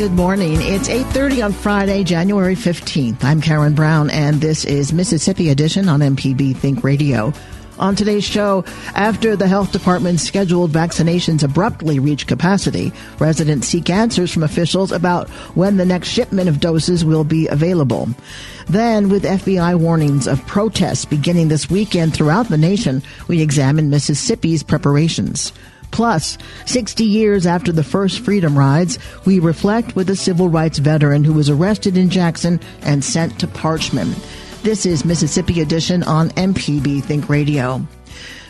Good morning. It's 8:30 on Friday, January 15th. I'm Karen Brown and this is Mississippi Edition on MPB Think Radio. On today's show, after the health department's scheduled vaccinations abruptly reach capacity, residents seek answers from officials about when the next shipment of doses will be available. Then, with FBI warnings of protests beginning this weekend throughout the nation, we examine Mississippi's preparations. Plus, 60 years after the first Freedom Rides, we reflect with a civil rights veteran who was arrested in Jackson and sent to Parchman. This is Mississippi Edition on MPB Think Radio.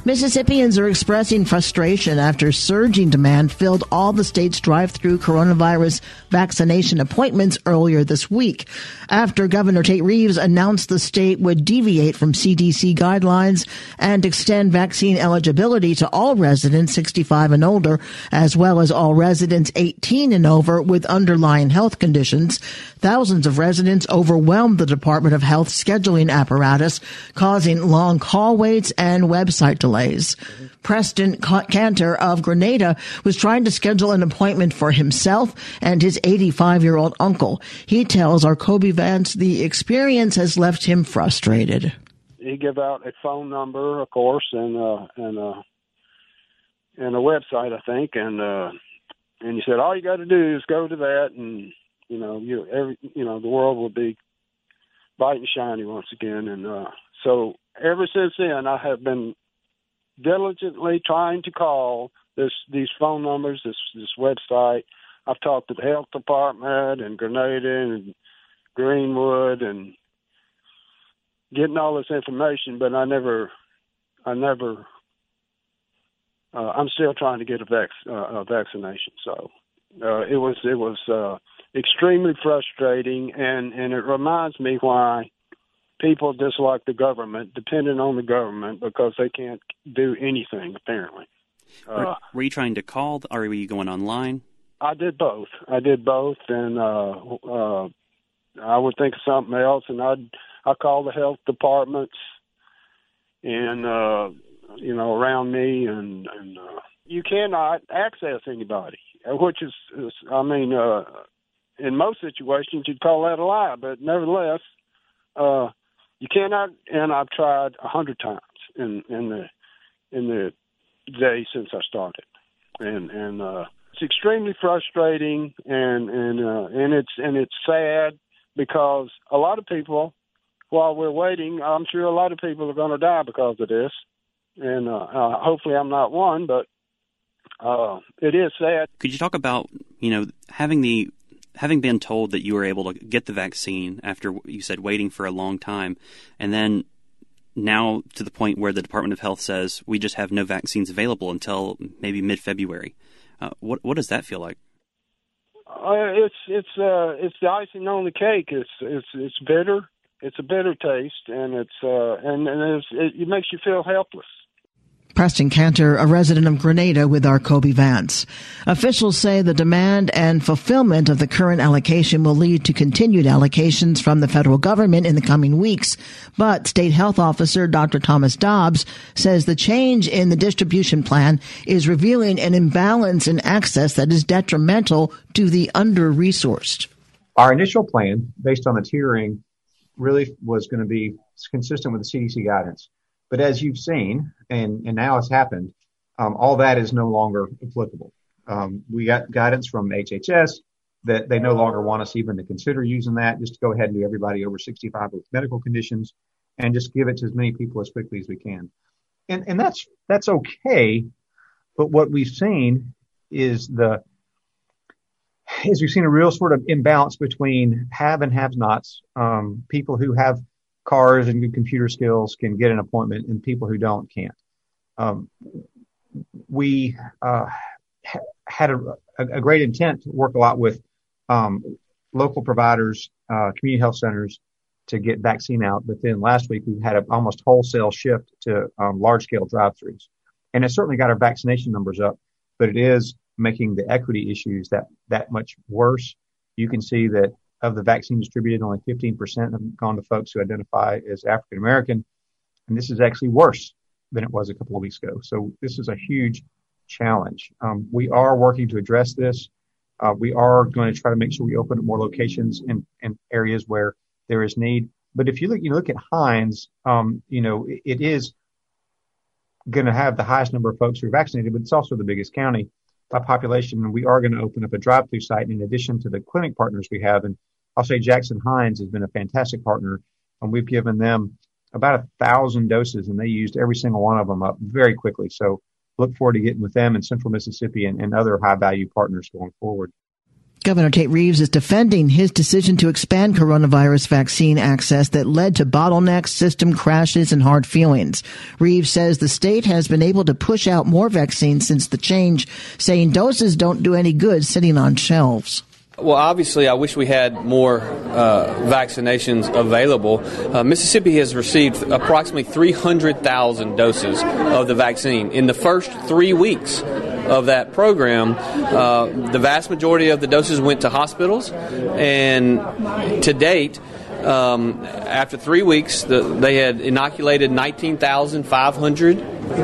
Mississippians are expressing frustration after surging demand filled all the state's drive-through coronavirus vaccination appointments earlier this week. After Governor Tate Reeves announced the state would deviate from CDC guidelines and extend vaccine eligibility to all residents 65 and older, as well as all residents 18 and over with underlying health conditions, thousands of residents overwhelmed the Department of Health scheduling apparatus, causing long call waits and website delays delays. Preston Cantner of Grenada was trying to schedule an appointment for himself and his 85 year old uncle. He tells our Kobee Vance the experience has left him frustrated. He gave out a phone number, of course, and uh, and uh, and a website, I think, and uh, and he said all you got to do is go to that, and you know, you every you know the world will be bright and shiny once again, and uh, so ever since then, I have been diligently trying to call this these phone numbers, this this website. I've talked to the health department and Grenada and Greenwood and getting all this information, but I never, I never, uh, I'm still trying to get a, vac- uh, a vaccination. So uh, it was it was uh, extremely frustrating, and and it reminds me why people dislike the government, dependent on the government, because they can't do anything apparently. Uh, were you trying to call, or were you going online? I did both. I did both, and uh, uh, I would think of something else, and I'd I call the health departments, and uh, you know around me, and and uh, you cannot access anybody, which is, is I mean, uh, in most situations you'd call that a lie, but nevertheless, uh, you cannot. And I've tried a hundred times in in the in the day since I started, and and uh, it's extremely frustrating, and and uh, and it's and it's sad because a lot of people, while we're waiting, I'm sure a lot of people are going to die because of this, and uh, uh, hopefully I'm not one, but uh, it is sad. Could you talk about you know having the having been told that you were able to get the vaccine after you said waiting for a long time, and then now to the point where the Department of Health says we just have no vaccines available until maybe mid February. Uh, what what does that feel like? Uh, it's it's uh, it's the icing on the cake. It's it's it's bitter. It's a bitter taste, and it's uh, and and it's, it, it makes you feel helpless. Preston Cantner, a resident of Grenada with our Kobee Vance. Officials say the demand and fulfillment of the current allocation will lead to continued allocations from the federal government in the coming weeks. But State Health Officer Dr. Thomas Dobbs says the change in the distribution plan is revealing an imbalance in access that is detrimental to the under-resourced. Our initial plan, based on the tiering, really was going to be consistent with the CDC guidance. But as you've seen, and, now it's happened, um, all that is no longer applicable. Um, we got guidance from HHS that they no longer want us even to consider using that, just to go ahead and do everybody over 65 with medical conditions and just give it to as many people as quickly as we can. And, and that's, that's okay. But what we've seen is we've seen a real sort of imbalance between have and have nots, um, people who have cars and good computer skills can get an appointment and people who don't can't. Um, we uh, ha- had a, a, great intent to work a lot with um, local providers, uh, community health centers to get vaccine out. But then last week we had an almost wholesale shift to um, large scale drive-throughs. And it certainly got our vaccination numbers up, but it is making the equity issues that, that much worse. You can see that of the vaccine distributed, only 15% have gone to folks who identify as African American. And this is actually worse than it was a couple of weeks ago. So this is a huge challenge. Um, we are working to address this. Uh, we are going to try to make sure we open up more locations in, in areas where there is need. But if you look, you look at Hinds, um, you know, it, it is going to have the highest number of folks who are vaccinated, but it's also the biggest county by population. And we are going to open up a drive-through site in addition to the clinic partners we have. And I'll say Jackson Hinds has been a fantastic partner, and we've given them about a thousand doses, and they used every single one of them up very quickly. So look forward to getting with them in Central Mississippi and, and other high value partners going forward. Governor Tate Reeves is defending his decision to expand coronavirus vaccine access that led to bottlenecks, system crashes, and hard feelings. Reeves says the state has been able to push out more vaccines since the change, saying doses don't do any good sitting on shelves. Well, obviously, I wish we had more uh, vaccinations available. Uh, Mississippi has received approximately 300,000 doses of the vaccine in the first three weeks of that program. Uh, the vast majority of the doses went to hospitals, and to date, um, after three weeks, the, they had inoculated 19,500.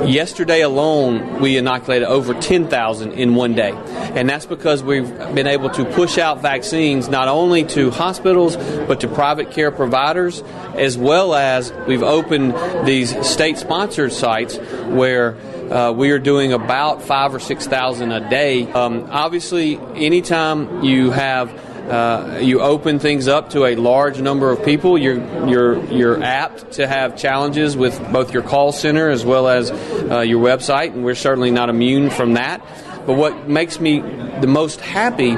Yesterday alone, we inoculated over 10,000 in one day. And that's because we've been able to push out vaccines not only to hospitals, but to private care providers, as well as we've opened these state sponsored sites where uh, we are doing about five or six thousand a day. Um, obviously, anytime you have uh, you open things up to a large number of people, you're you're you're apt to have challenges with both your call center as well as uh, your website, and we're certainly not immune from that. But what makes me the most happy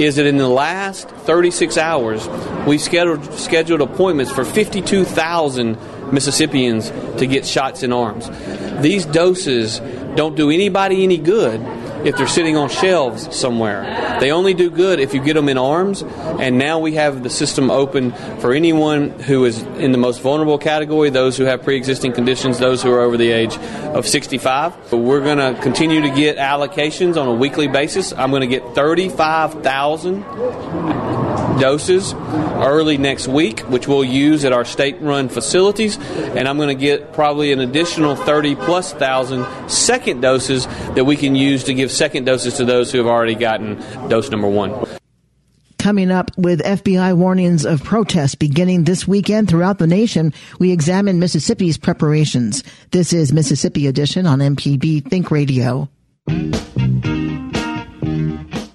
is that in the last 36 hours, we scheduled scheduled appointments for 52,000 Mississippians to get shots in arms. These doses don't do anybody any good if they're sitting on shelves somewhere. They only do good if you get them in arms, and now we have the system open for anyone who is in the most vulnerable category, those who have pre existing conditions, those who are over the age of 65. But we're going to continue to get allocations on a weekly basis. I'm going to get 35,000 doses early next week, which we'll use at our state run facilities. And I'm going to get probably an additional 30 plus thousand second doses that we can use to give second doses to those who have already gotten dose number one. Coming up with FBI warnings of protests beginning this weekend throughout the nation, we examine Mississippi's preparations. This is Mississippi Edition on MPB Think Radio.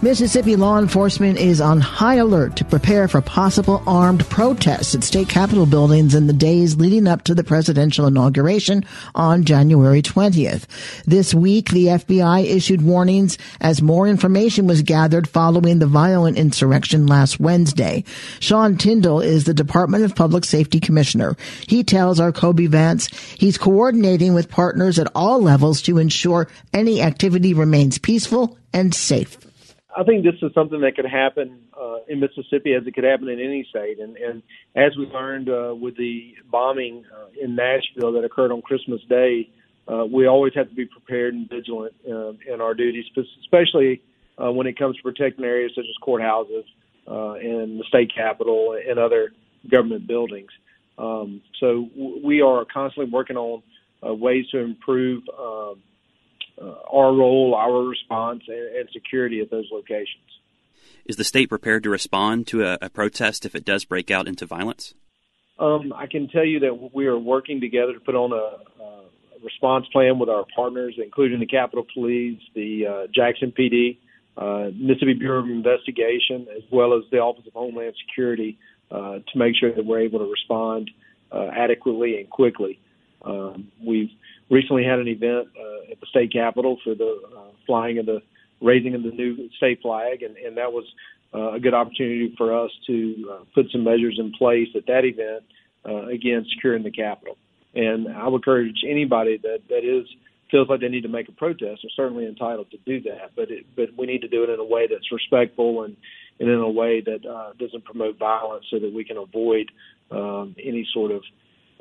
Mississippi law enforcement is on high alert to prepare for possible armed protests at state capitol buildings in the days leading up to the presidential inauguration on January 20th. This week, the FBI issued warnings as more information was gathered following the violent insurrection last Wednesday. Sean Tindell is the Department of Public Safety Commissioner. He tells our Kobee Vance he's coordinating with partners at all levels to ensure any activity remains peaceful and safe. I think this is something that could happen uh, in Mississippi as it could happen in any state. And, and as we learned uh, with the bombing uh, in Nashville that occurred on Christmas Day, uh, we always have to be prepared and vigilant uh, in our duties, especially uh, when it comes to protecting areas such as courthouses uh, and the state capitol and other government buildings. Um, so w- we are constantly working on uh, ways to improve. Uh, our role, our response, and, and, security at those locations. Is the state prepared to respond to a, a protest if it does break out into violence? Um, I can tell you that we are working together to put on a, a response plan with our partners, including the Capitol Police, the uh, Jackson PD, uh, Mississippi Bureau of Investigation, as well as the Office of Homeland Security, uh, to make sure that we're able to respond uh, adequately and quickly. Um, we've recently had an event uh, at the state capitol for the uh, flying of the raising of the new state flag, and, and that was uh, a good opportunity for us to uh, put some measures in place at that event. Uh, again, securing the capitol, and I would encourage anybody that that is feels like they need to make a protest are certainly entitled to do that, but it, but we need to do it in a way that's respectful and and in a way that uh, doesn't promote violence, so that we can avoid um, any sort of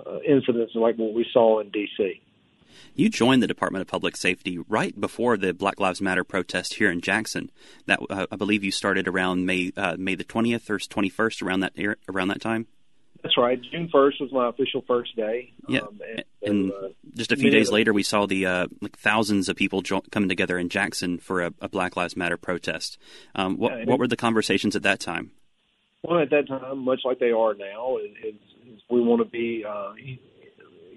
uh, incidents like what we saw in D.C. You joined the Department of Public Safety right before the Black Lives Matter protest here in Jackson. That uh, I believe you started around May uh, May the twentieth or twenty first around that around that time. That's right. June first was my official first day. Yeah, um, and, and uh, just a few days later, we saw the uh, like thousands of people jo- coming together in Jackson for a, a Black Lives Matter protest. Um, what, yeah, what were the conversations at that time? Well, at that time, much like they are now, is, is we want to be uh,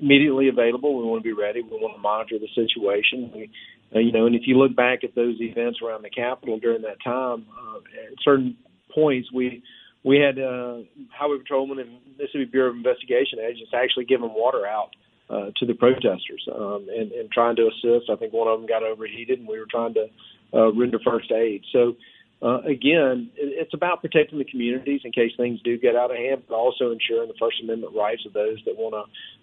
immediately available. We want to be ready. We want to monitor the situation. We, uh, you know, and if you look back at those events around the Capitol during that time, uh, at certain points we we had uh, highway patrolmen and Mississippi Bureau of Investigation agents actually giving water out uh, to the protesters um, and, and trying to assist. I think one of them got overheated, and we were trying to uh, render first aid. So uh, again, it's about protecting the communities in case things do get out of hand, but also ensuring the First Amendment rights of those that want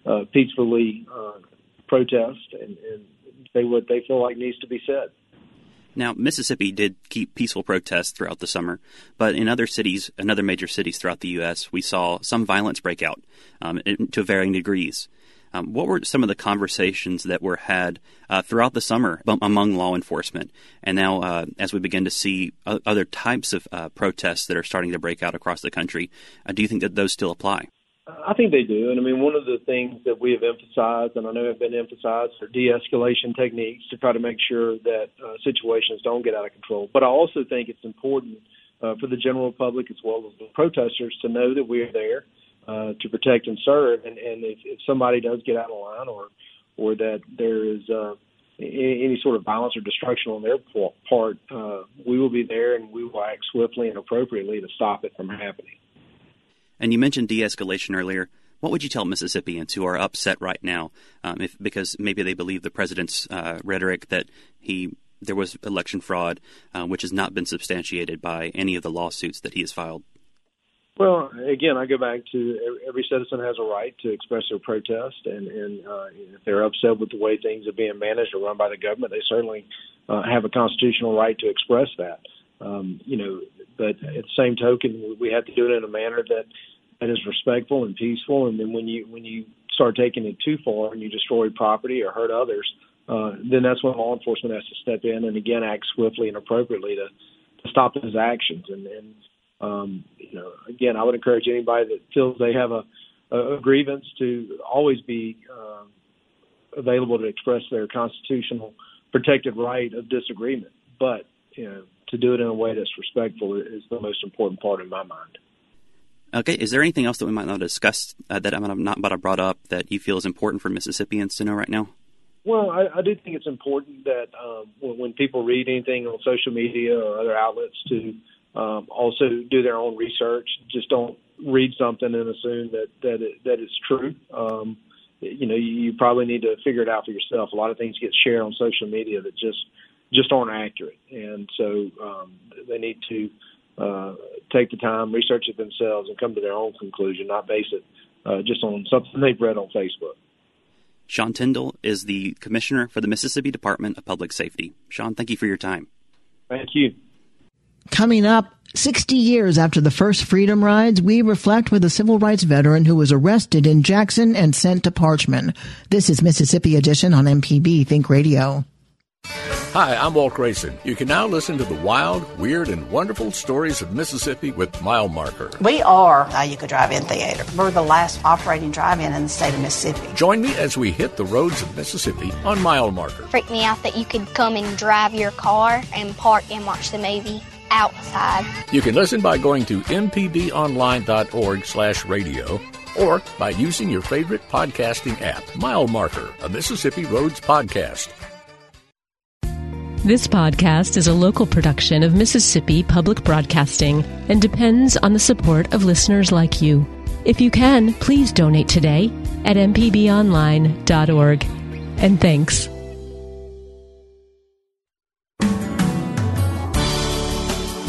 to uh, peacefully uh, protest and, and say what they feel like needs to be said. Now, Mississippi did keep peaceful protests throughout the summer, but in other cities, in other major cities throughout the U.S., we saw some violence break out um, to varying degrees. Um, what were some of the conversations that were had uh, throughout the summer among law enforcement? And now, uh, as we begin to see other types of uh, protests that are starting to break out across the country, uh, do you think that those still apply? I think they do. And I mean, one of the things that we have emphasized, and I know have been emphasized, are de escalation techniques to try to make sure that uh, situations don't get out of control. But I also think it's important uh, for the general public as well as the protesters to know that we are there uh, to protect and serve. And, and if, if somebody does get out of line or or that there is uh, any, any sort of violence or destruction on their part, uh, we will be there and we will act swiftly and appropriately to stop it from happening. And you mentioned de-escalation earlier. What would you tell Mississippians who are upset right now, um, if because maybe they believe the president's uh, rhetoric that he there was election fraud, uh, which has not been substantiated by any of the lawsuits that he has filed? Well, again, I go back to every citizen has a right to express their protest, and, and uh, if they're upset with the way things are being managed or run by the government, they certainly uh, have a constitutional right to express that. Um, you know, but at the same token, we have to do it in a manner that that is respectful and peaceful. And then when you when you start taking it too far and you destroy property or hurt others, uh, then that's when law enforcement has to step in and again act swiftly and appropriately to, to stop those actions. And, and um, you know, again, I would encourage anybody that feels they have a, a grievance to always be uh, available to express their constitutional protected right of disagreement. But you know, to do it in a way that's respectful is the most important part in my mind. Okay, is there anything else that we might not discuss uh, that I might have not brought up that you feel is important for Mississippians to know right now? Well, I, I do think it's important that um, when, when people read anything on social media or other outlets to um, also do their own research. Just don't read something and assume that that it, that it's true. Um, you know, you, probably need to figure it out for yourself. A lot of things get shared on social media that just just aren't accurate, and so um, they need to uh, take the time, research it themselves, and come to their own conclusion, not base it uh, just on something they've read on Facebook. Sean Tindell is the commissioner for the Mississippi Department of Public Safety. Sean, thank you for your time. Thank you. Coming up, 60 years after the first freedom rides, we reflect with a civil rights veteran who was arrested in Jackson and sent to Parchman. This is Mississippi Edition on MPB Think Radio. Hi, I'm Walt Grayson. You can now listen to the wild, weird, and wonderful stories of Mississippi with Mile Marker. We are a You Could Drive In Theater. We're the last operating drive in in the state of Mississippi. Join me as we hit the roads of Mississippi on Mile Marker. Freaked me out that you could come and drive your car and park and watch the movie outside. You can listen by going to mpbonline.org slash radio or by using your favorite podcasting app, Mile Marker, a Mississippi Roads podcast. This podcast is a local production of Mississippi Public Broadcasting and depends on the support of listeners like you. If you can, please donate today at mpbonline.org. And thanks.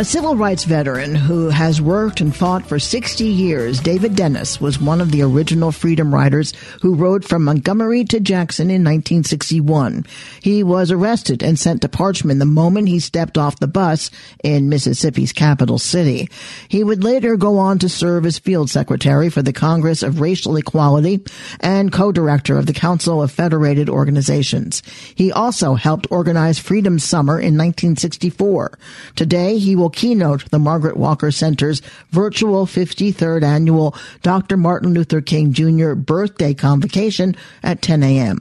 A civil rights veteran who has worked and fought for 60 years, David Dennis was one of the original freedom riders who rode from Montgomery to Jackson in 1961. He was arrested and sent to Parchman the moment he stepped off the bus in Mississippi's capital city. He would later go on to serve as field secretary for the Congress of Racial Equality and co-director of the Council of Federated Organizations. He also helped organize Freedom Summer in 1964. Today, he will keynote the Margaret Walker Center's virtual 53rd annual Dr. Martin Luther King Jr. birthday convocation at 10 a.m.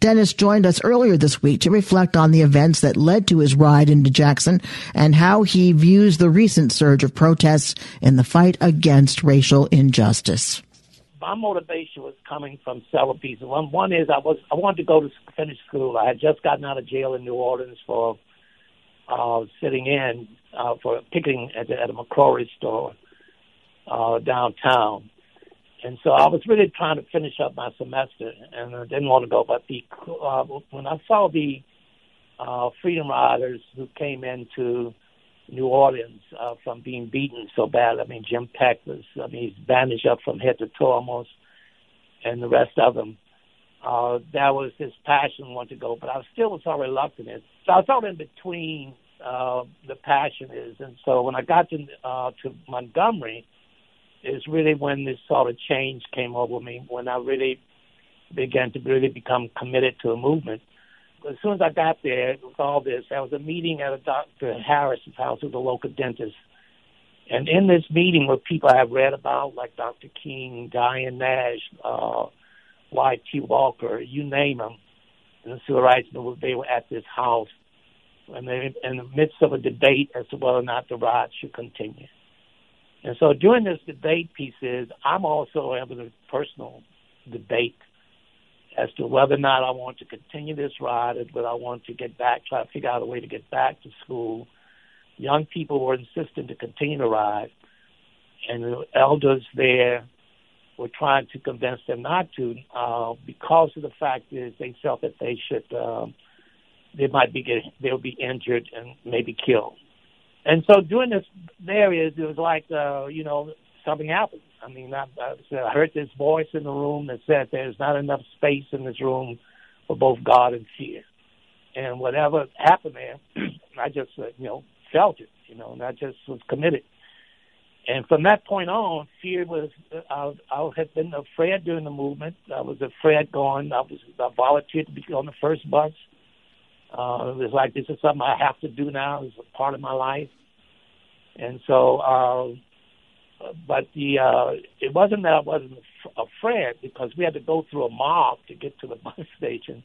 Dennis joined us earlier this week to reflect on the events that led to his ride into Jackson and how he views the recent surge of protests in the fight against racial injustice my motivation was coming from several pieces. One, one is I was I wanted to go to finish school. I had just gotten out of jail in New Orleans for uh, sitting in uh, for picking at, the, at a McCrory store uh, downtown. And so I was really trying to finish up my semester, and I didn't want to go. But the uh, when I saw the uh, Freedom Riders who came into New Orleans uh, from being beaten so bad, I mean Jim Peck was, I mean he's bandaged up from head to toe almost, and the rest of them uh, that was his passion want to go, but I still was so reluctant. So I of in between uh, the passion is, and so when I got to uh, to Montgomery, is really when this sort of change came over me. When I really began to really become committed to a movement. As soon as I got there with all this, there was a meeting at a Dr. Harris's house, who's a local dentist. And in this meeting were people I have read about, like Dr. King, Diane Nash, uh, Wyatt T. Walker, you name them, and the civil rights movement, they were at this house, and they in the midst of a debate as to whether or not the riots should continue. And so during this debate pieces, I'm also having a personal debate as to whether or not I want to continue this ride, whether I want to get back, try to figure out a way to get back to school. Young people were insisting to continue to ride, and the elders there were trying to convince them not to uh, because of the fact is they felt that they should um, they might be getting they'll be injured and maybe killed. And so during this there is it was like uh, you know something happened. I mean I, I heard this voice in the room that said there's not enough space in this room for both God and fear. And whatever happened there, I just uh, you know felt it, you know, and I just was committed. And from that point on, fear was, I, I had been afraid during the movement. I was afraid going, I was, I volunteered to be on the first bus. Uh, it was like, this is something I have to do now. It's a part of my life. And so, uh, but the, uh, it wasn't that I wasn't afraid because we had to go through a mob to get to the bus station.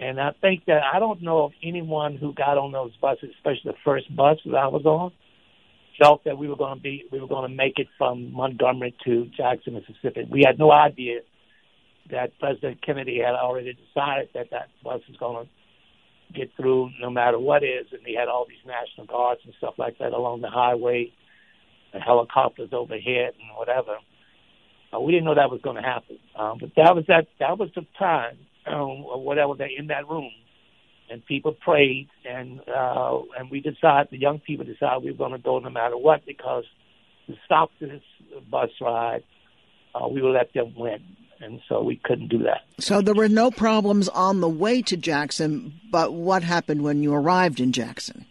And I think that I don't know of anyone who got on those buses, especially the first bus that I was on, felt that we were going to be we were going to make it from Montgomery to Jackson, Mississippi. We had no idea that President Kennedy had already decided that that bus was going to get through no matter what is, and he had all these National Guards and stuff like that along the highway, the helicopters overhead and whatever. Uh, we didn't know that was going to happen, um, but that was that that was the time, um, or whatever, they in that room and people prayed, and uh, and we decided, the young people decided we were going to go no matter what because to stop this bus ride, uh, we would let them win, and so we couldn't do that. So there were no problems on the way to Jackson, but what happened when you arrived in Jackson?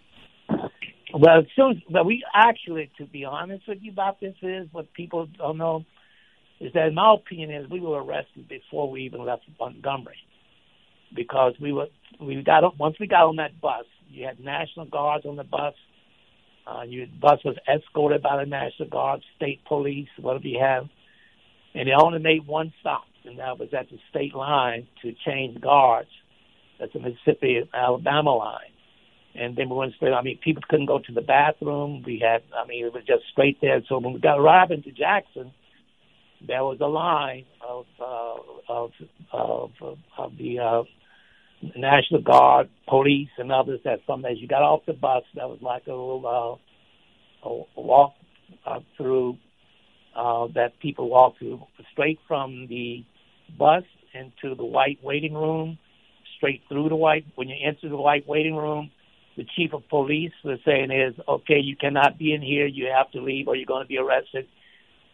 Well, soon but we actually, to be honest with you about this, is what people don't know is that, in my opinion, is we were arrested before we even left Montgomery because we were we got once we got on that bus, you had National Guards on the bus. Uh, your bus was escorted by the National Guard, state police, whatever you have, and they only made one stop, and that was at the state line to change guards. That's the Mississippi Alabama line, and then we went straight. I mean, people couldn't go to the bathroom. We had, I mean, it was just straight there. So when we got arrived into Jackson, there was a line of uh, of of, of the uh, National Guard, police, and others that from as you got off the bus, that was like a little uh, a walk uh, through uh, that people walk through straight from the bus into the white waiting room, straight through the white. When you enter the white waiting room, the chief of police was saying is, okay, you cannot be in here. You have to leave, or you're going to be arrested.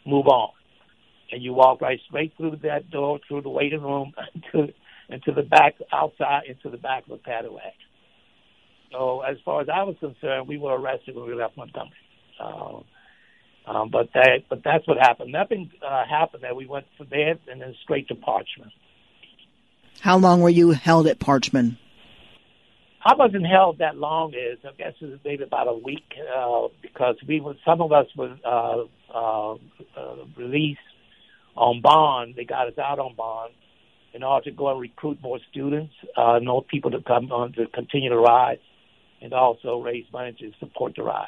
Move on. And you walk right straight through that door, through the waiting room to into the back, outside, into the back of a paddy. So as far as I was concerned, we were arrested when we left Montgomery. Uh, um, but that, but that's what happened. Nothing uh, happened there. We went from there and then straight to Parchman. How long were you held at Parchman? I wasn't held that long. Is I guess it was maybe about a week uh, because we were some of us were uh, uh, uh, released on bond. They got us out on bond, in order to go and recruit more students, uh, more people to come on to continue to rise, and also raise money to support the rise.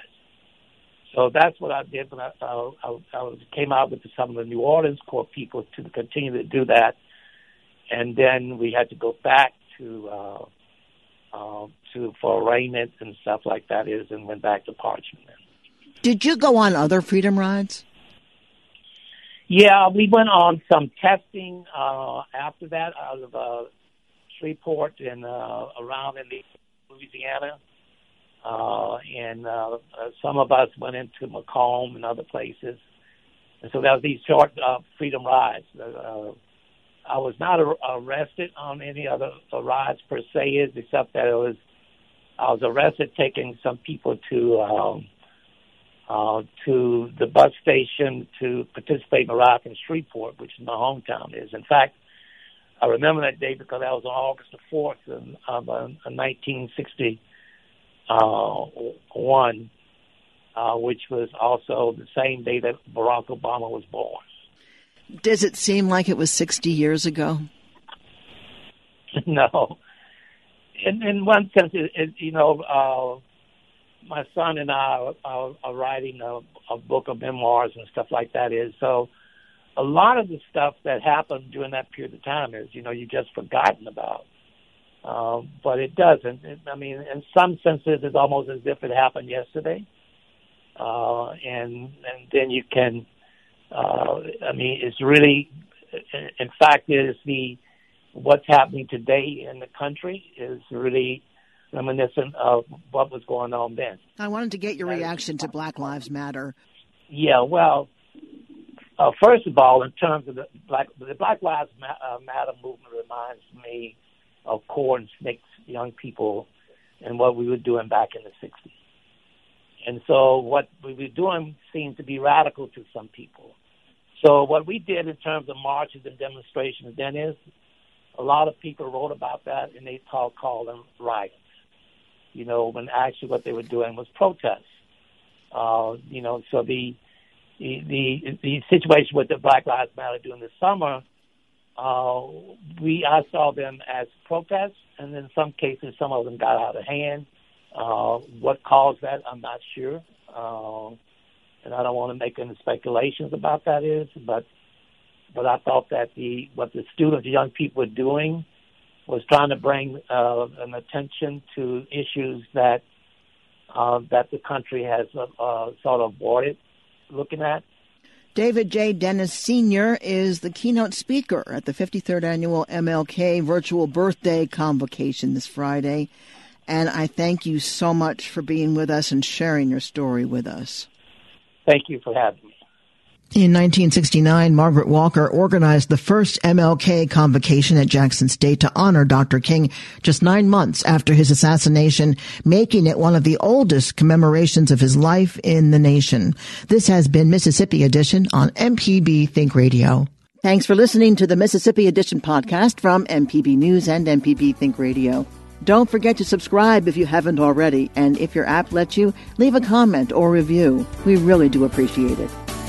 So that's what I did when I, uh, I, I came out with some of the New Orleans CORE people to continue to do that, and then we had to go back to uh, uh, to for arraignment and stuff like that is, and went back to Parchman. Did you go on other freedom rides? Yeah, we went on some testing uh, after that out of uh, Shreveport and uh, around in Louisiana. Uh, and uh, uh, some of us went into McComb and other places. And so that was these short uh, freedom rides. Uh, I was not ar- arrested on any other uh, rides per se, except that it was I was arrested taking some people to um, uh, to the bus station to participate in Iraq in Shreveport, which is my hometown is. In fact, I remember that day because that was on August the 4th in, of uh, 1961, uh, which was also the same day that Barack Obama was born. Does it seem like it was 60 years ago? no. In, in one sense, it, it, you know, uh, my son and I are, are writing a, a book of memoirs and stuff like that. Is so a lot of the stuff that happened during that period of time is you know you just forgotten about. Um, but it doesn't. It, I mean, in some senses, it's almost as if it happened yesterday. Uh, and and then you can. Uh, I mean, it's really, in fact, is the what's happening today in the country is really reminiscent of what was going on then. I wanted to get your reaction to Black Lives Matter. Yeah, well, uh, first of all, in terms of the Black the Black Lives uh, Matter movement, reminds me of CORE and SNCC's young people and what we were doing back in the '60s. And so, what we were doing seemed to be radical to some people. So, what we did in terms of marches and demonstrations then is a lot of people wrote about that and they called, called them riots you know, when actually what they were doing was protest. Uh, you know, so the the the, the situation with the Black Lives Matter during the summer, uh, we I saw them as protests, and in some cases, some of them got out of hand. Uh, what caused that, I'm not sure. Uh, and I don't want to make any speculations about that is, but but I thought that the what the students, the young people were doing, was trying to bring uh, an attention to issues that uh, that the country has uh, sort of avoided looking at. David J. Dennis Sr. is the keynote speaker at the 53rd annual MLK virtual birthday convocation this Friday. And I thank you so much for being with us and sharing your story with us. Thank you for having me. In 1969, Margaret Walker organized the first MLK convocation at Jackson State to honor Dr. King just nine months after his assassination, making it one of the oldest commemorations of his life in the nation. This has been Mississippi Edition on MPB Think Radio. Thanks for listening to the Mississippi Edition podcast from MPB News and MPB Think Radio. Don't forget to subscribe if you haven't already, and if your app lets you, leave a comment or review. We really do appreciate it.